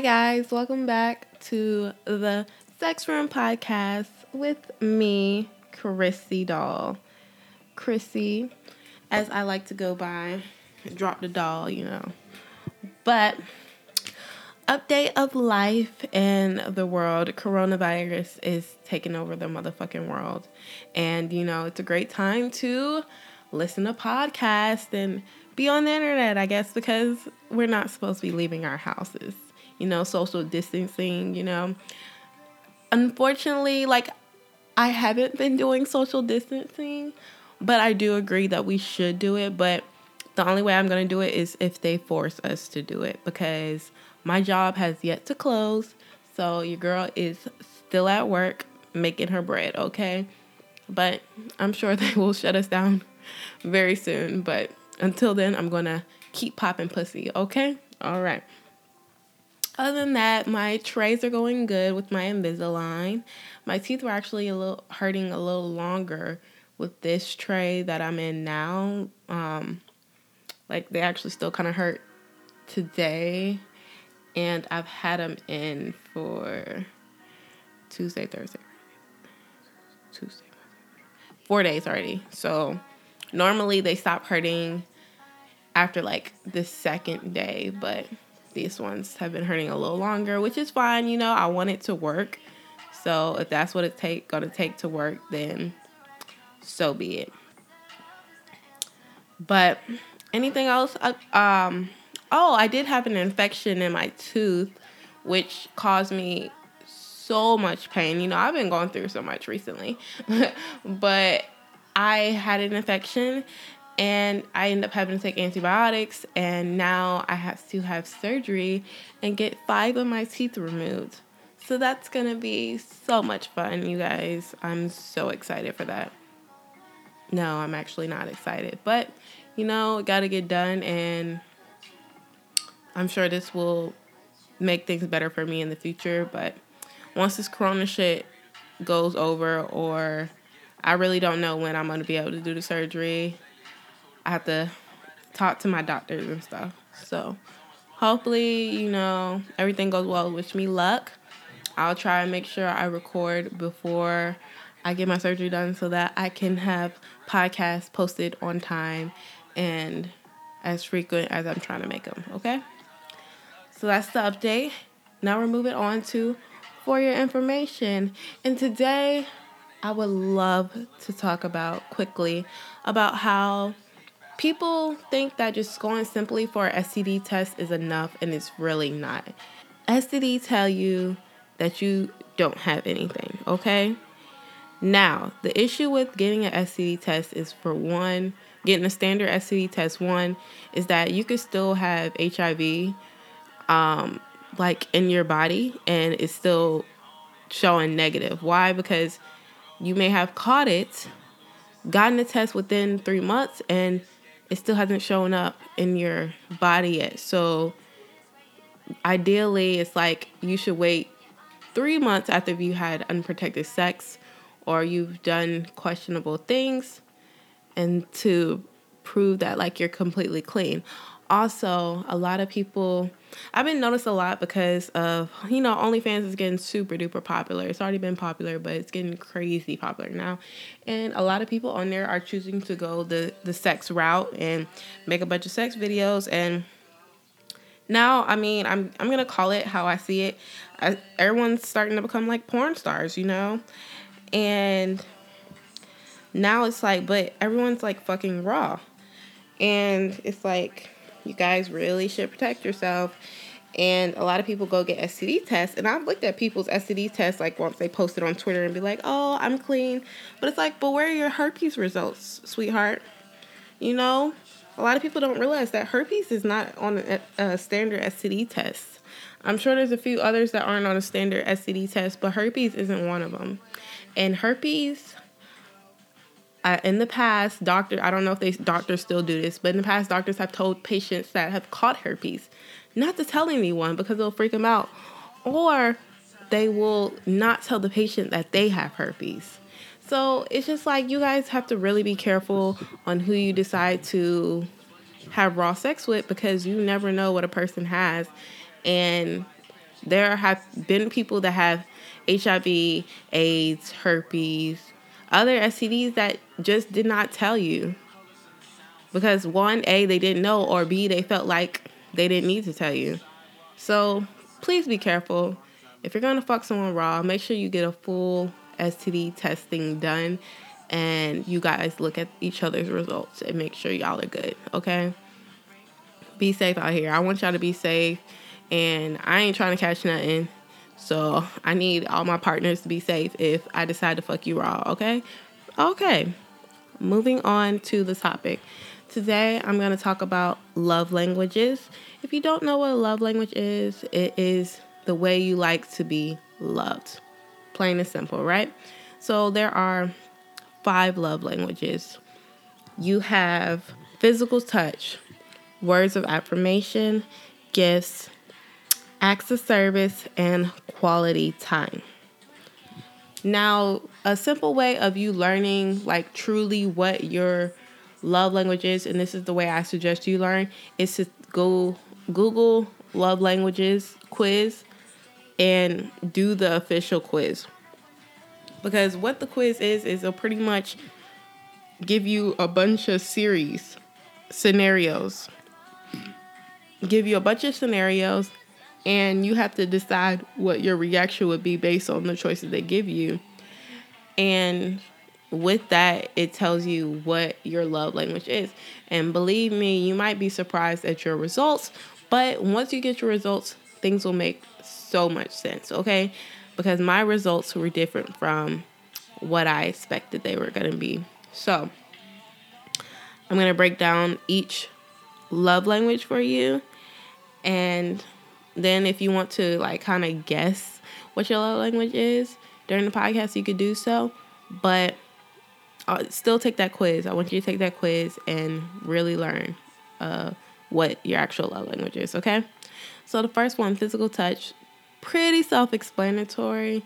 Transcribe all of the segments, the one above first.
Hi, guys. Welcome back to the Sex Room Podcast with me, Chrissy Doll. Chrissy, as I like to go by, drop the doll, you know. But, update of life in the world coronavirus is taking over the motherfucking world. And, you know, it's a great time to listen to podcasts and be on the internet, I guess, because we're not supposed to be leaving our houses. You know, social distancing, you know. Unfortunately, like, I haven't been doing social distancing, but I do agree that we should do it. But the only way I'm going to do it is if they force us to do it because my job has yet to close. So your girl is still at work making her bread, okay? But I'm sure they will shut us down very soon. But until then, I'm going to keep popping pussy, okay? All right. Other than that, my trays are going good with my Invisalign. My teeth were actually a little hurting a little longer with this tray that I'm in now. Um, like they actually still kind of hurt today, and I've had them in for Tuesday, Thursday, Tuesday, four days already. So normally they stop hurting after like the second day, but these ones have been hurting a little longer, which is fine. You know, I want it to work. So if that's what it take gonna take to work, then so be it. But anything else? Uh, um, oh, I did have an infection in my tooth, which caused me so much pain. You know, I've been going through so much recently, but I had an infection and I end up having to take antibiotics, and now I have to have surgery and get five of my teeth removed. So that's gonna be so much fun, you guys. I'm so excited for that. No, I'm actually not excited, but you know, gotta get done, and I'm sure this will make things better for me in the future. But once this corona shit goes over, or I really don't know when I'm gonna be able to do the surgery. I have to talk to my doctors and stuff. So hopefully, you know, everything goes well. Wish me luck. I'll try and make sure I record before I get my surgery done so that I can have podcasts posted on time and as frequent as I'm trying to make them, okay? So that's the update. Now we're moving on to for your information. And today I would love to talk about quickly about how people think that just going simply for a STD test is enough, and it's really not. STD tell you that you don't have anything, okay? Now, the issue with getting an STD test is for one, getting a standard STD test, one, is that you could still have HIV um, like in your body and it's still showing negative. Why? Because you may have caught it, gotten a test within three months, and it still hasn't shown up in your body yet. So ideally, it's like you should wait three months after you had unprotected sex or you've done questionable things and to prove that like you're completely clean also a lot of people i've been noticed a lot because of you know onlyfans is getting super duper popular. It's already been popular but it's getting crazy popular now. And a lot of people on there are choosing to go the the sex route and make a bunch of sex videos. And now i mean i'm i'm gonna call it how i see it. I, everyone's starting to become like porn stars you know? And now it's like but everyone's like fucking raw. And it's like you guys really should protect yourself. And a lot of people go get STD tests. And I've looked at people's STD tests, like once they post it on Twitter and be like, oh, I'm clean. But it's like, but where are your herpes results, sweetheart? You know, a lot of people don't realize that herpes is not on a, a standard STD test. I'm sure there's a few others that aren't on a standard STD test, but herpes isn't one of them. And herpes uh, in the past, doctor I don't know if they doctors still do this, but in the past, doctors have told patients that have caught herpes not to tell anyone because it'll freak them out, or they will not tell the patient that they have herpes. So it's just like you guys have to really be careful on who you decide to have raw sex with because you never know what a person has, and There have been people that have HIV, AIDS, herpes, other STDs that just did not tell you. Because one, A, they didn't know, or B, they felt like they didn't need to tell you. So please be careful. If you're gonna fuck someone raw, make sure you get a full STD testing done and you guys look at each other's results and make sure y'all are good, okay? Be safe out here. I want y'all to be safe and I ain't trying to catch nothing. So I need all my partners to be safe if I decide to fuck you raw, okay? Okay. Moving on to the topic. Today I'm going to talk about love languages. If you don't know what a love language is, it is the way you like to be loved. Plain and simple, right? So there are five love languages. You have physical touch, words of affirmation, gifts, acts of service, and quality time. Now, a simple way of you learning, like truly what your love language is, and this is the way I suggest you learn, is to go Google love languages quiz and do the official quiz. Because what the quiz is, is it'll pretty much give you a bunch of series, scenarios. Give you a bunch of scenarios and you have to decide what your reaction would be based on the choices they give you. And with that, it tells you what your love language is. And believe me, you might be surprised at your results, but once you get your results, things will make so much sense, okay? Because my results were different from what I expected they were going to be. So, I'm going to break down each love language for you and then if you want to like kind of guess what your love language is during the podcast, you could do so. But I'll still take that quiz. I want you to take that quiz and really learn uh, what your actual love language is, okay? So the first one, physical touch, pretty self-explanatory,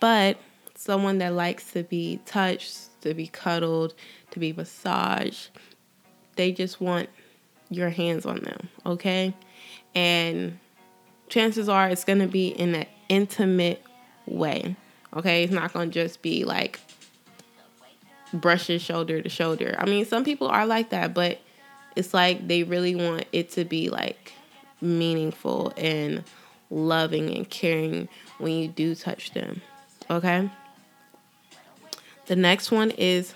but someone that likes to be touched, to be cuddled, to be massaged. They just want your hands on them, okay? And chances are it's going to be in an intimate way. Okay, it's not going to just be like brushes shoulder to shoulder. I mean, some people are like that, but it's like they really want it to be like meaningful and loving and caring when you do touch them. Okay? The next one is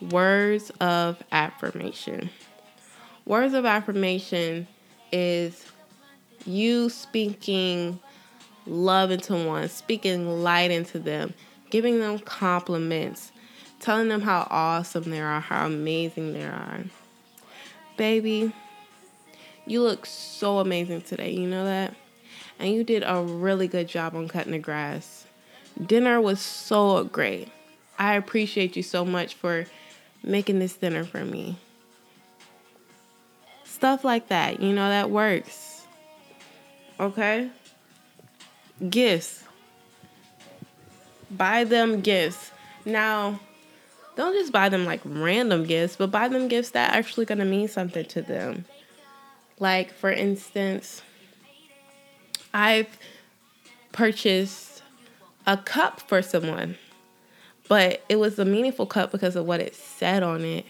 words of affirmation. Words of affirmation is you speaking love into one, speaking light into them, giving them compliments, telling them how awesome they are, how amazing they are. Baby, you look so amazing today, you know that? And you did a really good job on cutting the grass. Dinner was so great. I appreciate you so much for making this dinner for me. Stuff like that, you know, that works. Okay? Gifts. Buy them gifts. Now, don't just buy them like random gifts, but buy them gifts that actually to mean something to them. Like, for instance, I've purchased a cup for someone, but it was a meaningful cup because of what it said on it.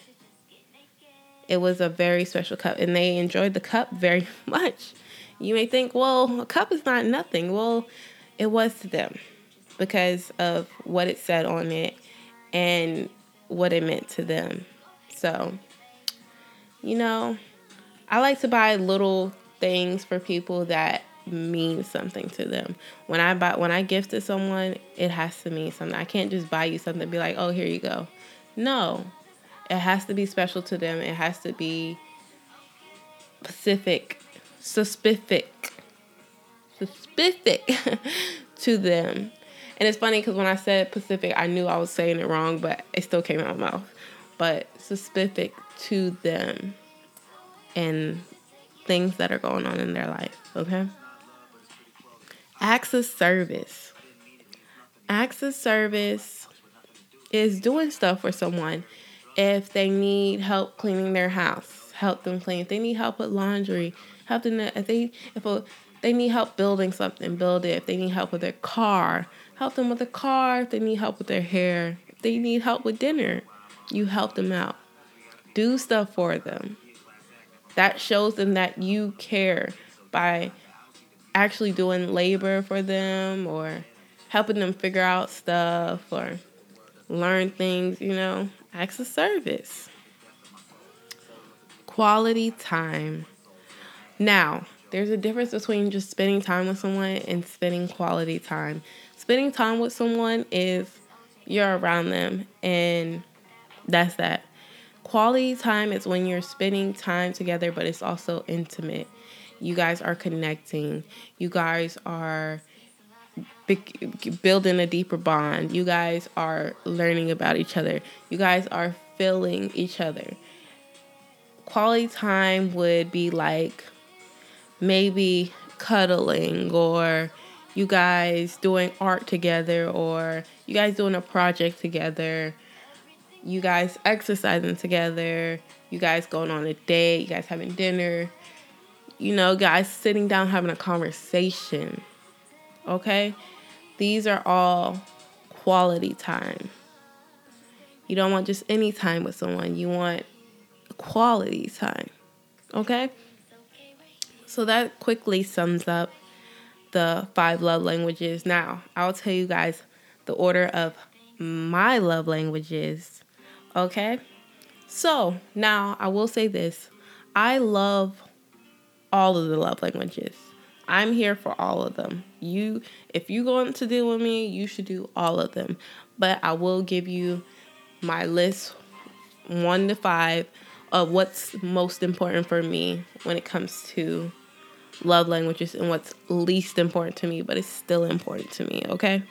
It was a very special cup, and they enjoyed the cup very much. You may think, well, a cup is not nothing. Well, it was to them because of what it said on it and what it meant to them. So, you know, I like to buy little things for people that mean something to them. When I buy when I gift to someone, it has to mean something. I can't just buy you something and be like, "Oh, here you go." No. It has to be special to them. It has to be specific specific, specific to them. And it's funny because when I said Pacific, I knew I was saying it wrong, but it still came out of my mouth. But specific to them and things that are going on in their life, okay? Acts of service. Acts of service is doing stuff for someone if they need help cleaning their house, help them clean. If they need help with laundry, help them if they if a they need help building something, build it. If they need help with their car, help them with the car. If they need help with their hair, if they need help with dinner, you help them out. Do stuff for them. That shows them that you care by actually doing labor for them or helping them figure out stuff or learn things, you know, acts of service. Quality time. Now, there's a difference between just spending time with someone and spending quality time. Spending time with someone is you're around them and that's that. Quality time is when you're spending time together, but it's also intimate. You guys are connecting. You guys are building a deeper bond. You guys are learning about each other. You guys are feeling each other. Quality time would be like maybe cuddling or you guys doing art together or you guys doing a project together. You guys exercising together. You guys going on a date. You guys having dinner. You know, guys sitting down having a conversation. Okay? These are all quality time. You don't want just any time with someone, you want quality time. Okay? So that quickly sums up the five love languages. Now, I'll tell you guys the order of my love languages. Okay? So, now I will say this I love all of the love languages. I'm here for all of them. You if you going to deal with me, you should do all of them. But I will give you my list 1 to 5 of what's most important for me when it comes to love languages and what's least important to me, but it's still important to me, okay?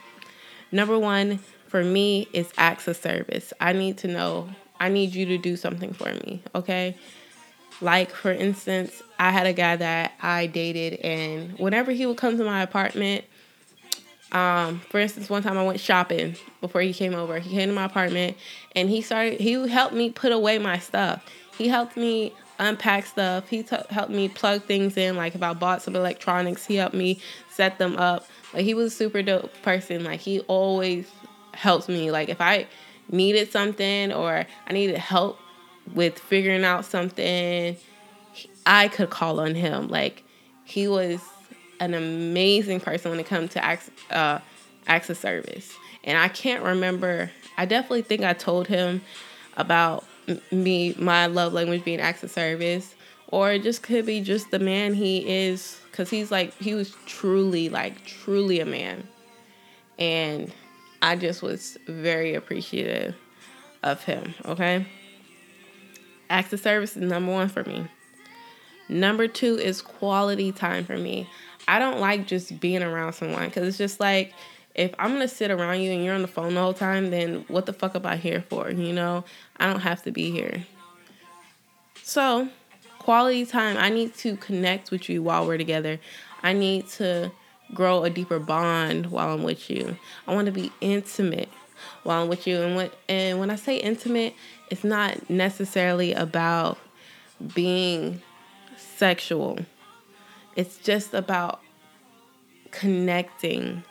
Number 1 for me is acts of service. I need to know I need you to do something for me, okay? Like, for instance, I had a guy that I dated, and whenever he would come to my apartment, um, for instance, one time I went shopping before he came over. He came to my apartment and he started, he helped me put away my stuff. He helped me unpack stuff. He t- helped me plug things in. Like if I bought some electronics, he helped me set them up. Like he was a super dope person. Like he always helps me. Like if I needed something or I needed help with figuring out something, I could call on him. Like he was an amazing person when it comes to acts uh, service. And I can't remember. I definitely think I told him about me my love language being acts of service, or it just could be just the man he is, because he's like he was truly like truly a man, and I just was very appreciative of him. Okay. Acts of service is number one for me. Number two is quality time for me. I don't like just being around someone because it's just like if I'm gonna sit around you and you're on the phone the whole time, then what the fuck am I here for? You know, I don't have to be here. So, quality time, I need to connect with you while we're together. I need to grow a deeper bond while I'm with you. I want to be intimate while I'm with you. And when and when I say intimate, it's not necessarily about being sexual. It's just about connecting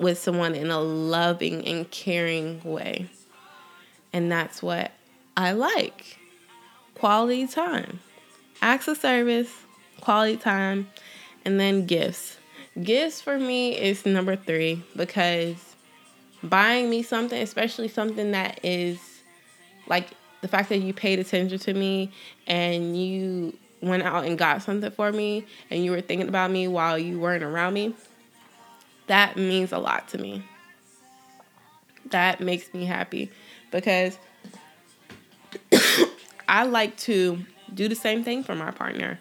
with someone in a loving and caring way. And that's what I like. Quality time. Acts of service, quality time, and then gifts. Gifts for me is number three because buying me something, especially something that is like the fact that you paid attention to me and you went out and got something for me and you were thinking about me while you weren't around me, that means a lot to me. That makes me happy because I like to do the same thing for my partner.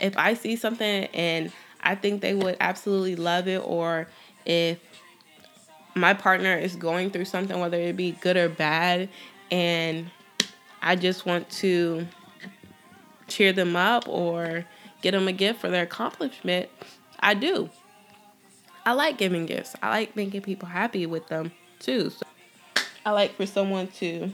If I see something and I think they would absolutely love it, or if my partner is going through something, whether it be good or bad, and I just want to cheer them up or get them a gift for their accomplishment, I do. I like giving gifts. I like making people happy with them too. So I like for someone to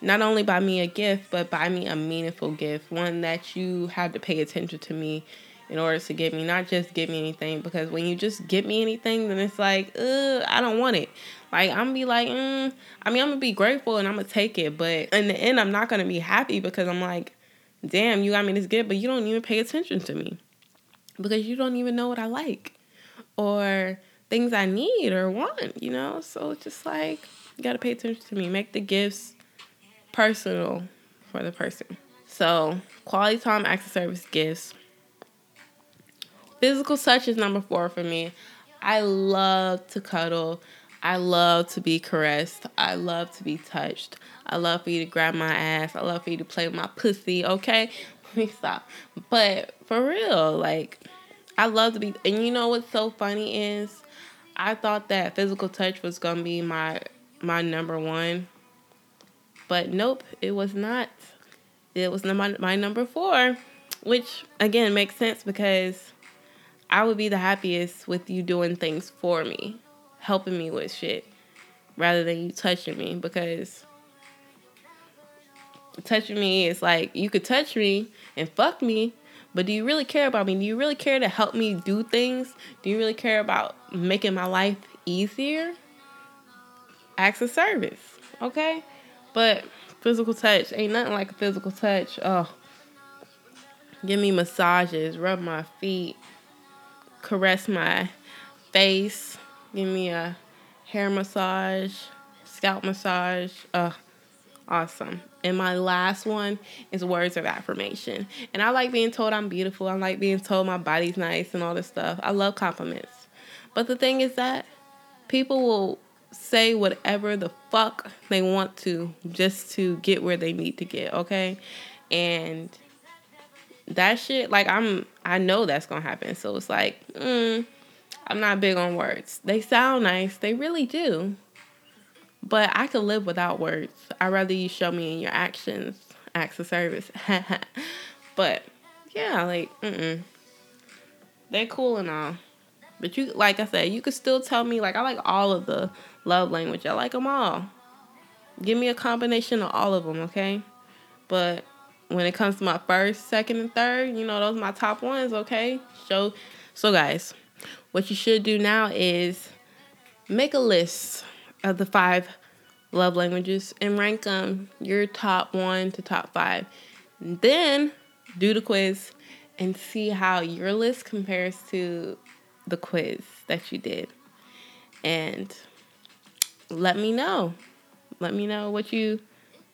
not only buy me a gift, but buy me a meaningful gift, one that you have to pay attention to me. in order to get me, not just give me anything. Because when you just give me anything, then it's like, uh, I don't want it. Like I'm gonna be like, mm, I mean, I'm gonna be grateful and I'm gonna take it, but in the end, I'm not gonna be happy because I'm like, damn, you got me this gift, but you don't even pay attention to me because you don't even know what I like or things I need or want, you know? So it's just like, you gotta pay attention to me. Make the gifts personal for the person. So, quality time, of service, gifts. Physical touch is number four for me. I love to cuddle. I love to be caressed. I love to be touched. I love for you to grab my ass. I love for you to play with my pussy, okay? Let me stop. But for real, like, I love to be. And you know what's so funny is I thought that physical touch was to be my my number one. But nope, it was not. It was my, my number four, which again makes sense because I would be the happiest with you doing things for me helping me with shit rather than you touching me because touching me is like you could touch me and fuck me but do you really care about me? Do you really care to help me do things? Do you really care about making my life easier? Acts of service okay? But physical touch ain't nothing like a physical touch. Oh give me massages rub my feet caress my face Give me a hair massage, scalp massage. Oh, awesome. And my last one is words of affirmation. And I like being told I'm beautiful. I like being told my body's nice and all this stuff. I love compliments. But the thing is that people will say whatever the fuck they want to just to get where they need to get, okay? And that shit, like I'm I know that's gonna happen. So it's like, mm, I'm not big on words. They sound nice, they really do. But I could live without words. I'd rather you show me in your actions, acts of service. but yeah, like, mm They're cool and all. But you, like I said, you could still tell me, like, I like all of the love language. I like them all. Give me a combination of all of them, okay? But when it comes to my first, second, and third, you know, those are my top ones, okay? Show. So, guys, what you should do now is make a list of the five love languages and rank them your top one to top five. And then do the quiz and see how your list compares to the quiz that you did. And let me know. Let me know what you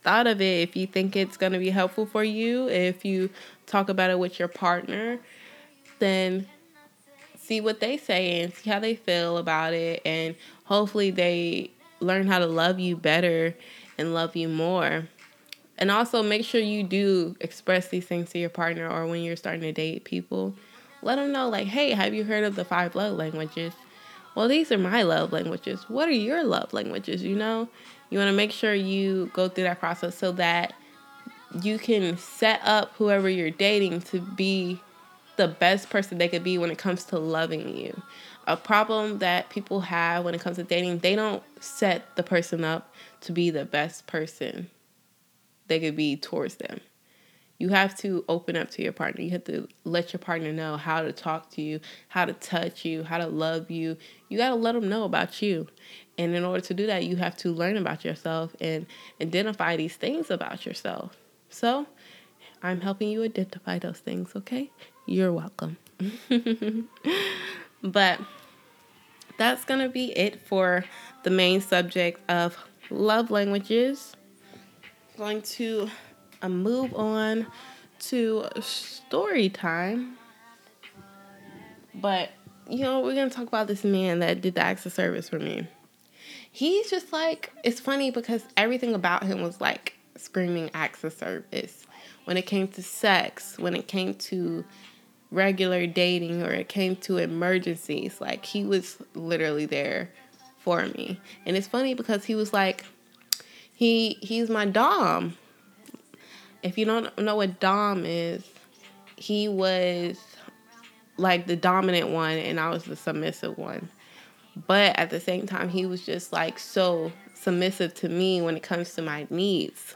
thought of it. If you think it's going to be helpful for you, if you talk about it with your partner, then see what they say and see how they feel about it and hopefully they learn how to love you better and love you more. And also make sure you do express these things to your partner or when you're starting to date people. Let them know like hey have you heard of the five love languages? Well these are my love languages. What are your love languages you know? You want to make sure you go through that process so that you can set up whoever you're dating to be the best person they could be when it comes to loving you. A problem that people have when it comes to dating, they don't set the person up to be the best person they could be towards them. You have to open up to your partner. You have to let your partner know how to talk to you, how to touch you, how to love you. You got to let them know about you. And in order to do that, you have to learn about yourself and identify these things about yourself. So, I'm helping you identify those things, okay? You're welcome. but that's going to be it for the main subject of love languages. I'm Going to uh, move on to story time. But, you know, we're going to talk about this man that did the acts of service for me. He's just like, it's funny because everything about him was like screaming acts of service. When it came to sex, when it came to regular dating or it came to emergencies, like he was literally there for me. And it's funny because he was like he he's my dom. If you don't know what dom is, he was like the dominant one and I was the submissive one. But at the same time, he was just like so submissive to me when it comes to my needs,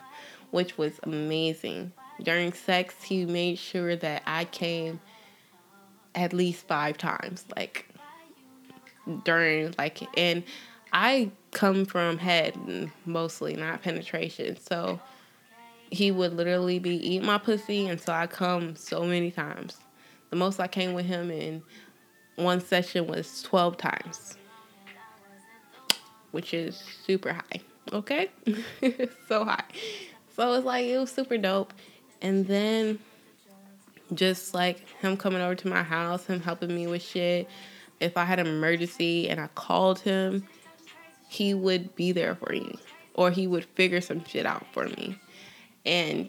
which was amazing. During sex, he made sure that I came at least five times, like during like and I come from head mostly, not penetration. So he would literally be eating my pussy until I come so many times. The most I came with him in one session was 12 times, which is super high. Okay? so high. So it's like, it was super dope. And then just like him coming over to my house, him helping me with shit. If I had an emergency and I called him, he would be there for me or he would figure some shit out for me. And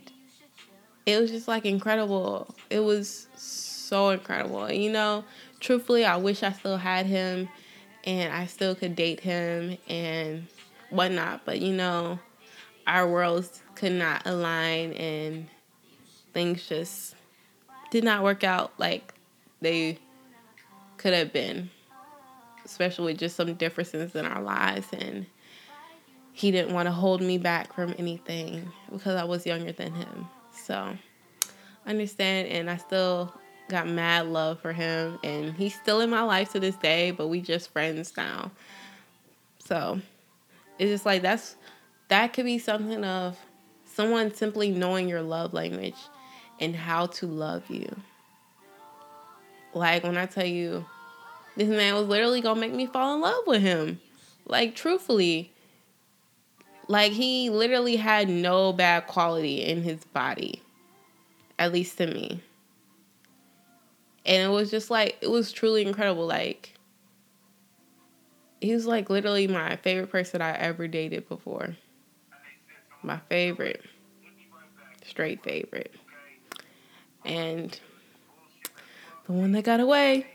it was just like incredible. It was so incredible. You know, truthfully, I wish I still had him and I still could date him and whatnot. But you know, our worlds could not align and things just did not work out like they could have been, especially just some differences in our lives. And he didn't want to hold me back from anything because I was younger than him. So I understand, and I still got mad love for him, and he's still in my life to this day, but we just friends now. So it's just like that's that could be something of someone simply knowing your love language and how to love you. Like when I tell you, this man was literally gonna make me fall in love with him. Like truthfully. Like he literally had no bad quality in his body. At least to me. And it was just like it was truly incredible. Like he was like literally my favorite person I ever dated before. My favorite. Straight favorite. And the one that got away.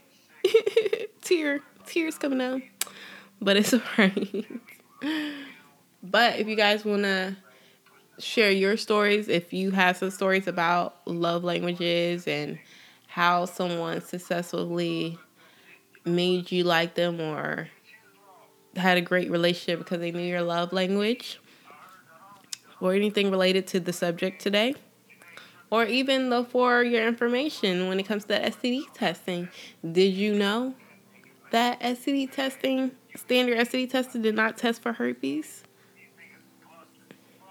Tear. Tears coming out. But it's alright. but if you guys wanna share your stories, if you have some stories about love languages and how someone successfully made you like them or had a great relationship because they knew your love language or anything related to the subject today or even the for your information when it comes to STD testing. Did you know that STD testing, standard STD testing, did not test for herpes?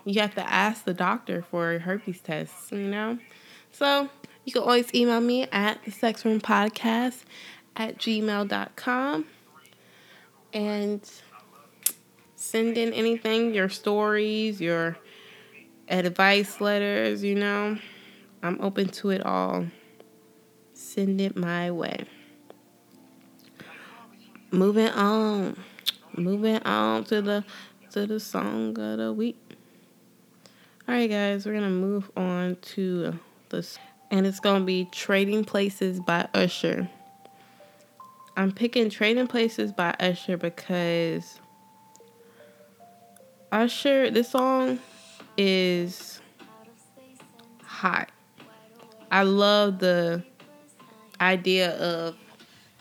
You have to ask the doctor for herpes tests, you know? So you can always email me at the sex room podcast at gmail.com and send in anything, your stories, your advice letters, you know. I'm open to it all. Send it my way. Moving on. Moving on to the to the song of the week. Alright guys, we're gonna move on to this and it's gonna be Trading Places by Usher. I'm picking Trading Places by Usher because Usher, this song is hot. I love the idea of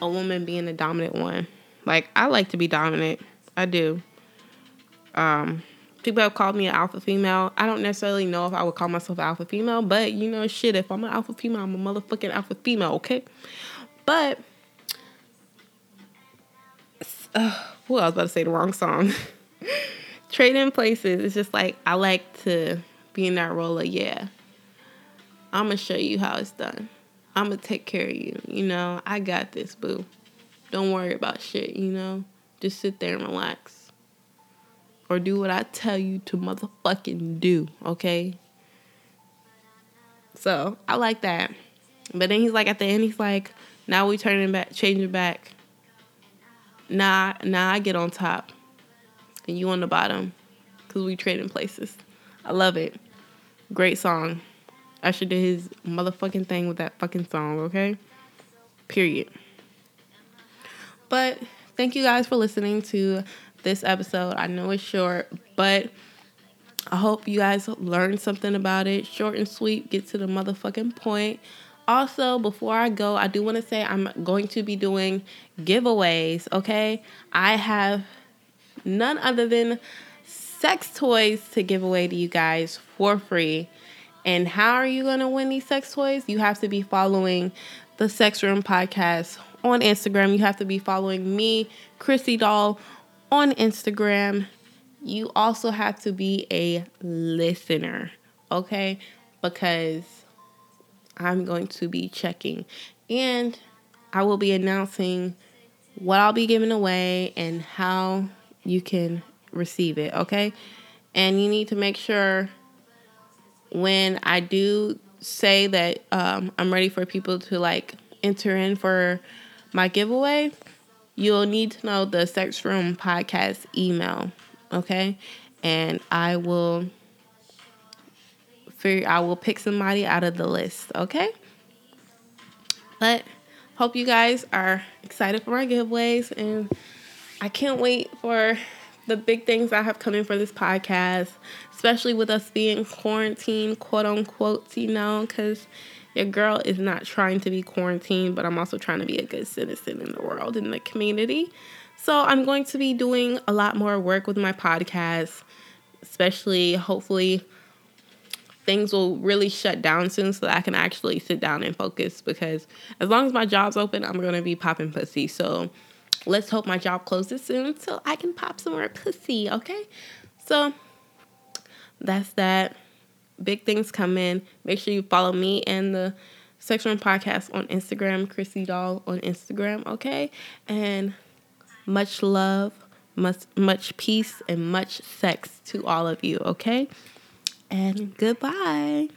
a woman being the dominant one. Like I like to be dominant. I do. Um people have called me an alpha female. I don't necessarily know if I would call myself alpha female, but you know shit, if I'm an alpha female, I'm a motherfucking alpha female, okay? But uh, well, I was about to say the wrong song. Trading places, it's just like I like to be in that role of yeah. I'm gonna show you how it's done. I'm gonna take care of you. You know, I got this, boo. Don't worry about shit, you know? Just sit there and relax. Or do what I tell you to motherfucking do, okay? So I like that. But then he's like at the end, he's like, now we turning back, changing back. Nah, nah, I get on top. And you on the bottom. Cause we trading places. I love it. Great song. Usher did his motherfucking thing with that fucking song, okay? Period. But thank you guys for listening to this episode. I know it's short, but I hope you guys learned something about it. Short and sweet, get to the motherfucking point. Also, before I go, I do want to say I'm going to be doing giveaways, okay? I have none other than sex toys to give away to you guys for free. And how are you going to win these sex toys? You have to be following the Sex Room Podcast on Instagram. You have to be following me, Chrissy Doll, on Instagram. You also have to be a listener, okay? Because I'm going to be checking and I will be announcing what I'll be giving away and how you can receive it, okay? And you need to make sure when I do say that um, I'm ready for people to like enter in for my giveaway, you'll need to know the Sex Room Podcast email, okay? And I will figure I will pick somebody out of the list, okay? But hope you guys are excited for my giveaways and I can't wait for the big things I have coming for this podcast, especially with us being quarantined, quote unquote, you know, because your girl is not trying to be quarantined, but I'm also trying to be a good citizen in the world, in the community. So I'm going to be doing a lot more work with my podcast, especially hopefully things will really shut down soon so that I can actually sit down and focus because as long as my job's open, I'm going to be popping pussy. So let's hope my job closes soon so I can pop some more pussy, okay? So that's that. Big things coming. Make sure you follow me and the Sex Room Podcast on Instagram, Chrissy Doll on Instagram, okay? And much love, much much peace, and much sex to all of you, okay? And goodbye.